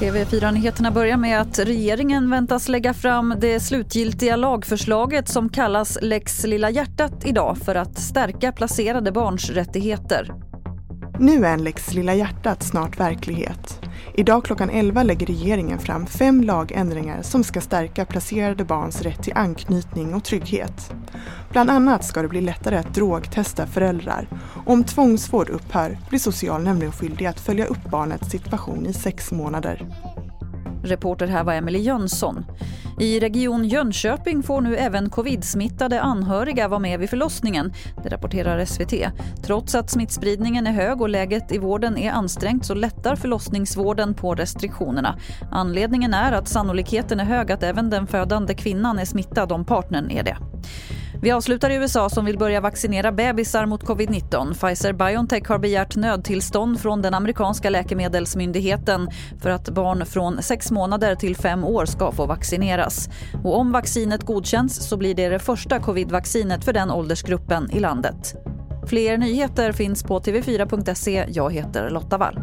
TV4-nyheterna börjar med att regeringen väntas lägga fram det slutgiltiga lagförslaget som kallas Lex Lilla hjärtat idag för att stärka placerade barns rättigheter. Nu är en lex Lilla hjärtat snart verklighet. Idag klockan 11 lägger regeringen fram fem lagändringar som ska stärka placerade barns rätt till anknytning och trygghet. Bland annat ska det bli lättare att drogtesta föräldrar. Om tvångsvård upphör blir socialnämnden skyldig att följa upp barnets situation i sex månader. Reporter här var Emily Jönsson. I Region Jönköping får nu även covid-smittade anhöriga vara med vid förlossningen. Det rapporterar SVT. Trots att smittspridningen är hög och läget i vården är ansträngt så lättar förlossningsvården på restriktionerna. Anledningen är att sannolikheten är hög att även den födande kvinnan är smittad om partnern är det. Vi avslutar i USA som vill börja vaccinera bebisar mot covid-19. Pfizer-Biontech har begärt nödtillstånd från den amerikanska läkemedelsmyndigheten för att barn från 6 månader till 5 år ska få vaccineras. Och om vaccinet godkänns så blir det det första covid-vaccinet för den åldersgruppen i landet. Fler nyheter finns på tv4.se. Jag heter Lotta Wall.